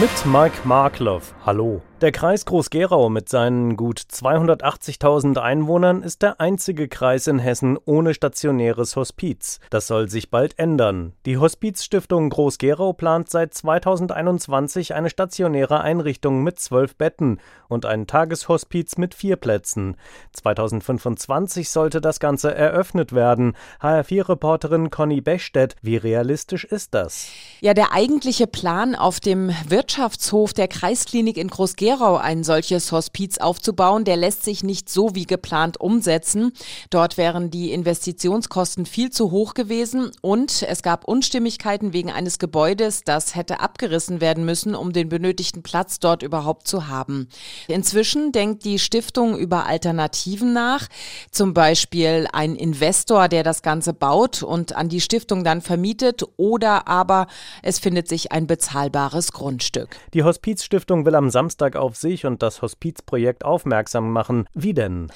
Mit Mike Markloff. Hallo. Der Kreis Groß-Gerau mit seinen gut 280.000 Einwohnern ist der einzige Kreis in Hessen ohne stationäres Hospiz. Das soll sich bald ändern. Die Hospizstiftung Groß-Gerau plant seit 2021 eine stationäre Einrichtung mit zwölf Betten und ein Tageshospiz mit vier Plätzen. 2025 sollte das Ganze eröffnet werden. HR4-Reporterin Conny Bechstedt, wie realistisch ist das? Ja, der eigentliche Plan auf dem Wirtschaftshof der Kreisklinik in Groß-Gerau Gerau ein solches Hospiz aufzubauen, der lässt sich nicht so wie geplant umsetzen. Dort wären die Investitionskosten viel zu hoch gewesen und es gab Unstimmigkeiten wegen eines Gebäudes, das hätte abgerissen werden müssen, um den benötigten Platz dort überhaupt zu haben. Inzwischen denkt die Stiftung über Alternativen nach, zum Beispiel ein Investor, der das Ganze baut und an die Stiftung dann vermietet oder aber es findet sich ein bezahlbares Grundstück. Die Hospizstiftung will am Samstag auf sich und das Hospizprojekt aufmerksam machen. Wie denn?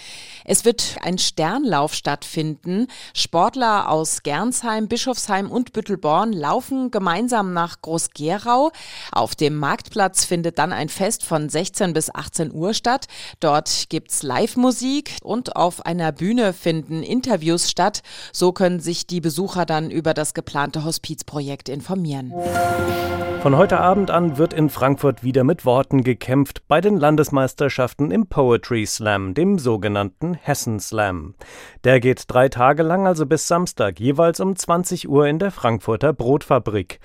Es wird ein Sternlauf stattfinden. Sportler aus Gernsheim, Bischofsheim und Büttelborn laufen gemeinsam nach Groß-Gerau. Auf dem Marktplatz findet dann ein Fest von 16 bis 18 Uhr statt. Dort gibt's Live-Musik und auf einer Bühne finden Interviews statt. So können sich die Besucher dann über das geplante Hospizprojekt informieren. Von heute Abend an wird in Frankfurt wieder mit Worten gekämpft bei den Landesmeisterschaften im Poetry Slam, dem sogenannten Hessen Slam. Der geht drei Tage lang, also bis Samstag, jeweils um 20 Uhr in der Frankfurter Brotfabrik.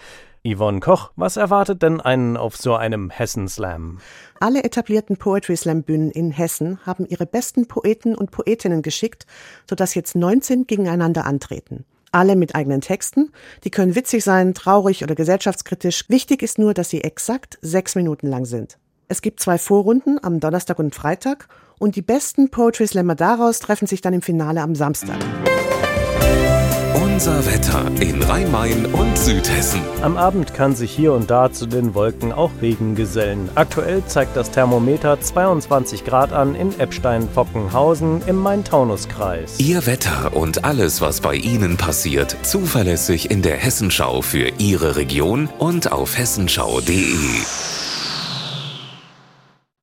Yvonne Koch, was erwartet denn einen auf so einem Hessen Slam? Alle etablierten Poetry Slam Bühnen in Hessen haben ihre besten Poeten und Poetinnen geschickt, sodass jetzt 19 gegeneinander antreten alle mit eigenen Texten. Die können witzig sein, traurig oder gesellschaftskritisch. Wichtig ist nur, dass sie exakt sechs Minuten lang sind. Es gibt zwei Vorrunden am Donnerstag und Freitag und die besten Poetry Slammer daraus treffen sich dann im Finale am Samstag. Unser Wetter in Rhein-Main und Südhessen. Am Abend kann sich hier und da zu den Wolken auch Regen gesellen. Aktuell zeigt das Thermometer 22 Grad an in Eppstein-Fockenhausen im Main-Taunus-Kreis. Ihr Wetter und alles, was bei Ihnen passiert, zuverlässig in der Hessenschau für Ihre Region und auf hessenschau.de.